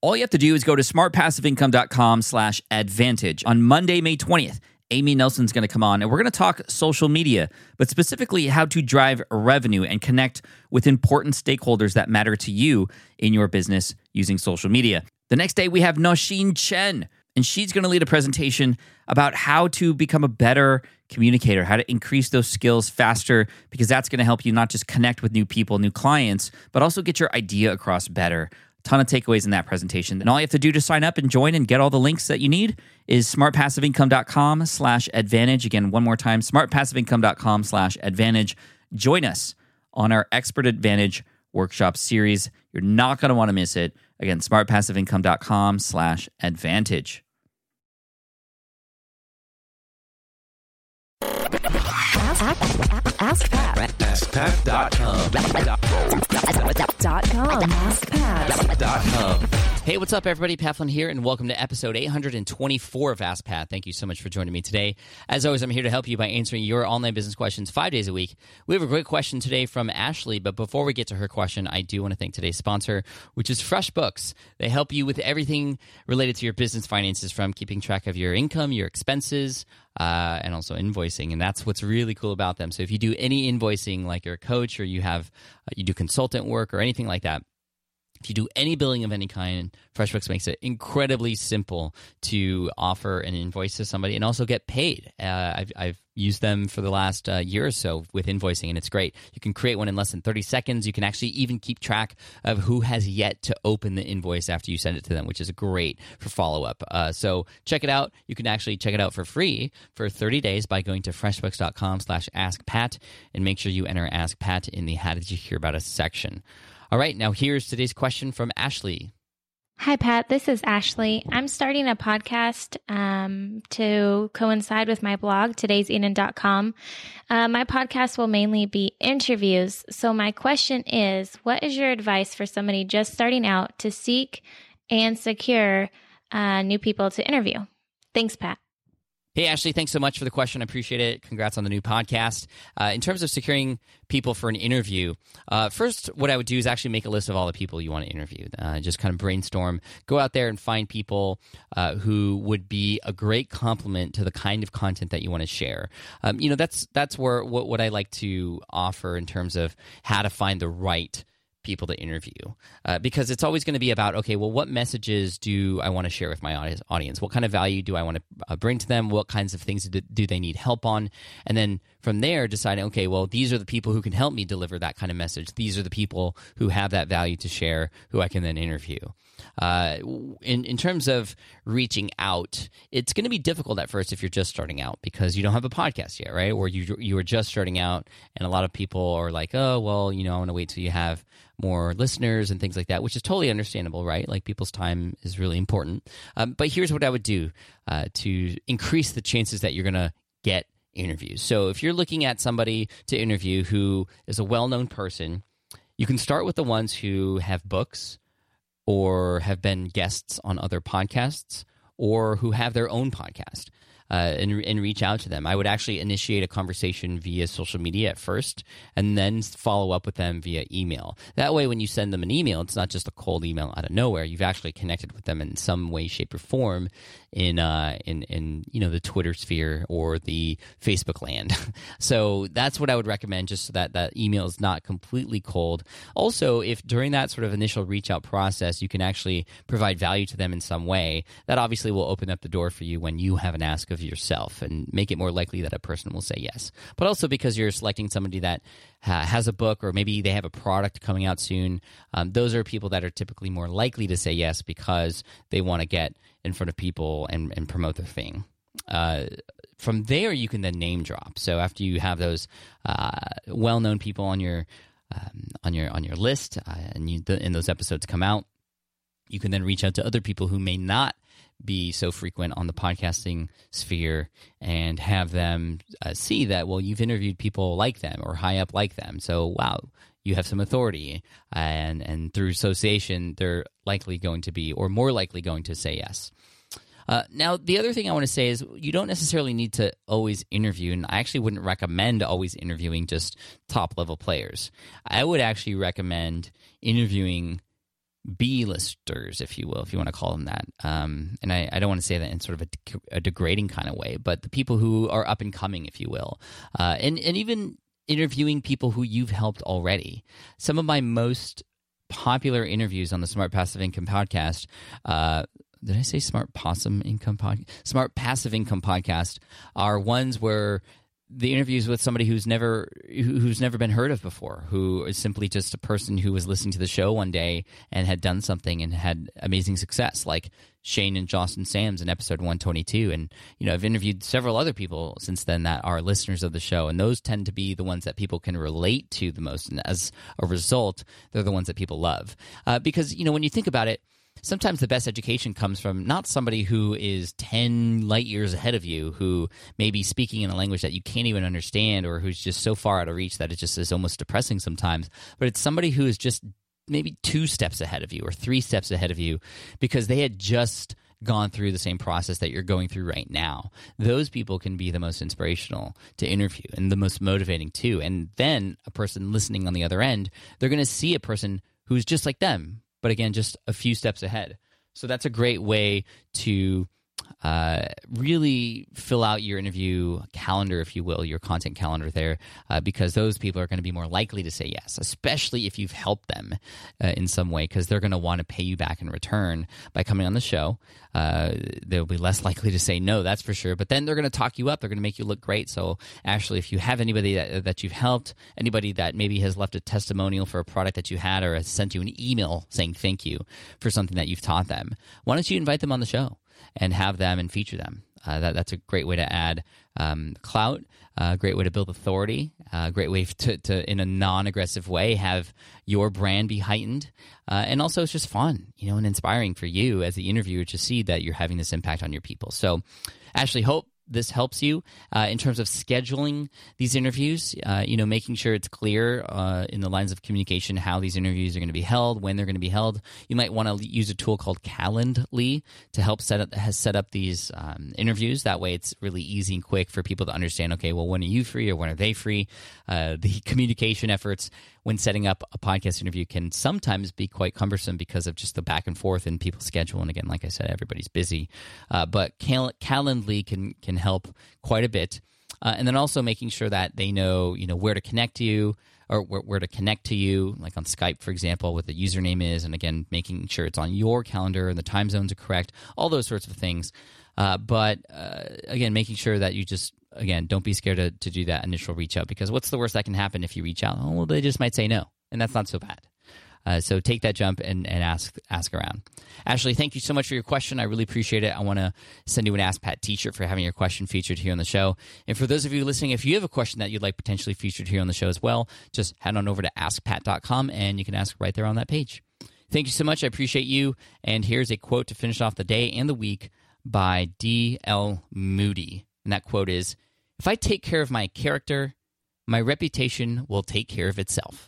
All you have to do is go to smartpassiveincome.com slash advantage. On Monday, May 20th, Amy Nelson's going to come on and we're going to talk social media, but specifically how to drive revenue and connect with important stakeholders that matter to you in your business using social media. The next day, we have Nausheen Chen, and she's going to lead a presentation about how to become a better communicator, how to increase those skills faster, because that's going to help you not just connect with new people, new clients, but also get your idea across better ton of takeaways in that presentation. And all you have to do to sign up and join and get all the links that you need is smartpassiveincome.com slash advantage. Again, one more time, smartpassiveincome.com slash advantage. Join us on our Expert Advantage workshop series. You're not going to want to miss it. Again, smartpassiveincome.com slash advantage. Ask, ask, Pat. AskPat.com. Dot com. AskPat. Hey, what's up, everybody? Pat Flynn here, and welcome to episode 824 of Ask Pat. Thank you so much for joining me today. As always, I'm here to help you by answering your online business questions five days a week. We have a great question today from Ashley, but before we get to her question, I do want to thank today's sponsor, which is FreshBooks. They help you with everything related to your business finances, from keeping track of your income, your expenses, uh, and also invoicing. And that's what's really cool about them. So if you do any invoicing, like you're a coach or you have uh, you do consultant work or anything like that if you do any billing of any kind, FreshBooks makes it incredibly simple to offer an invoice to somebody and also get paid. Uh, I've, I've, used them for the last uh, year or so with invoicing, and it's great. You can create one in less than 30 seconds. You can actually even keep track of who has yet to open the invoice after you send it to them, which is great for follow up. Uh, so check it out. You can actually check it out for free for 30 days by going to freshbooks.com slash askpat and make sure you enter Ask Pat in the How Did You Hear About Us section. All right, now here's today's question from Ashley. Hi, Pat. This is Ashley. I'm starting a podcast um, to coincide with my blog, today'seden.com. Uh, my podcast will mainly be interviews. So, my question is what is your advice for somebody just starting out to seek and secure uh, new people to interview? Thanks, Pat. Hey, Ashley, thanks so much for the question. I appreciate it. Congrats on the new podcast. Uh, in terms of securing people for an interview, uh, first, what I would do is actually make a list of all the people you want to interview. Uh, just kind of brainstorm, go out there and find people uh, who would be a great complement to the kind of content that you want to share. Um, you know, that's that's where what, what I like to offer in terms of how to find the right people to interview uh, because it's always going to be about okay well what messages do i want to share with my audience? What kind of value do i want to uh, bring to them? What kinds of things do, do they need help on? And then from there deciding okay well these are the people who can help me deliver that kind of message these are the people who have that value to share who i can then interview uh, in in terms of reaching out, it's going to be difficult at first if you're just starting out because you don't have a podcast yet, right? Or you you are just starting out, and a lot of people are like, oh, well, you know, I want to wait till you have more listeners and things like that, which is totally understandable, right? Like people's time is really important. Um, but here's what I would do uh, to increase the chances that you're going to get interviews. So if you're looking at somebody to interview who is a well known person, you can start with the ones who have books or have been guests on other podcasts or who have their own podcast uh, and, and reach out to them. I would actually initiate a conversation via social media at first and then follow up with them via email. That way, when you send them an email, it's not just a cold email out of nowhere. You've actually connected with them in some way, shape, or form in uh, in in you know the Twitter sphere or the Facebook land. so that's what I would recommend, just so that that email is not completely cold. Also, if during that sort of initial reach out process, you can actually provide value to them in some way, that obviously will open up the door for you when you have an ask of yourself and make it more likely that a person will say yes. But also because you're selecting somebody that ha- has a book or maybe they have a product coming out soon, um, those are people that are typically more likely to say yes because they want to get in front of people and, and promote their thing. Uh, from there, you can then name drop. So after you have those uh, well-known people on your um, on your on your list, uh, and you, the, and those episodes come out, you can then reach out to other people who may not be so frequent on the podcasting sphere and have them uh, see that well you've interviewed people like them or high up like them. So wow you have some authority. And and through association they're likely going to be or more likely going to say yes. Uh, now, the other thing I want to say is you don't necessarily need to always interview, and I actually wouldn't recommend always interviewing just top level players. I would actually recommend interviewing B-listers, if you will, if you want to call them that. Um, and I, I, don't want to say that in sort of a, a, degrading kind of way, but the people who are up and coming, if you will, uh, and and even interviewing people who you've helped already. Some of my most popular interviews on the Smart Passive Income podcast. Uh, did I say Smart Possum Income Podcast? Smart Passive Income Podcast are ones where the interviews with somebody who's never who's never been heard of before, who is simply just a person who was listening to the show one day and had done something and had amazing success, like Shane and Jocelyn Sams in episode 122. And you know, I've interviewed several other people since then that are listeners of the show, and those tend to be the ones that people can relate to the most, and as a result, they're the ones that people love uh, because you know when you think about it sometimes the best education comes from not somebody who is 10 light years ahead of you, who may be speaking in a language that you can't even understand, or who's just so far out of reach that it just is almost depressing sometimes. But it's somebody who is just maybe two steps ahead of you or three steps ahead of you because they had just gone through the same process that you're going through right now. Those people can be the most inspirational to interview and the most motivating too. And then a person listening on the other end, they're going to see a person who's just like them, but again, just a few steps ahead. So that's a great way to uh, really fill out your interview calendar, if you will, your content calendar there, uh, because those people are going to be more likely to say yes, especially if you've helped them uh, in some way, because they're going to want to pay you back in return by coming on the show. Uh, they'll be less likely to say no, that's for sure. But then they're going to talk you up. They're going to make you look great. So, actually, if you have anybody that, that you've helped, anybody that maybe has left a testimonial for a product that you had or has sent you an email saying thank you for something that you've taught them, why don't you invite them on the show? And have them and feature them. Uh, that, that's a great way to add um, clout, a uh, great way to build authority, a uh, great way to, to, in a non-aggressive way, have your brand be heightened, uh, and also it's just fun, you know, and inspiring for you as the interviewer to see that you're having this impact on your people. So, Ashley, hope this helps you uh, in terms of scheduling these interviews. Uh, you know, making sure it's clear uh, in the lines of communication how these interviews are going to be held, when they're going to be held. You might want to use a tool called Calendly to help set up set up these um, interviews. That way, it's really easy and quick for people to understand. Okay, well, when are you free or when are they free? Uh, the communication efforts when setting up a podcast interview can sometimes be quite cumbersome because of just the back and forth in people's schedule. And again, like I said, everybody's busy. Uh, but Cal- Calendly can can help quite a bit. Uh, and then also making sure that they know you know where to connect to you or where, where, to connect to you like on skype for example what the username is and again making sure it's on your calendar and the time zones are correct all those sorts of things uh, but uh, again making sure that you just again, don't be scared to, to do that initial reach out because what's the worst that can happen if you reach out? Oh, well, they just might say no, and that's not so bad. Uh, so take that jump and, and ask ask around. Ashley, thank you so much for your question. I really appreciate it. I want to send you an Ask Pat T-shirt for having your question featured here on the show. And for those of you listening, if you have a question that you'd like potentially featured here on the show as well, just head on over to askpat.com and you can ask right there on that page. Thank you so much. I appreciate you. And here's a quote to finish off the day and the week by D.L. Moody. And that quote is if I take care of my character, my reputation will take care of itself.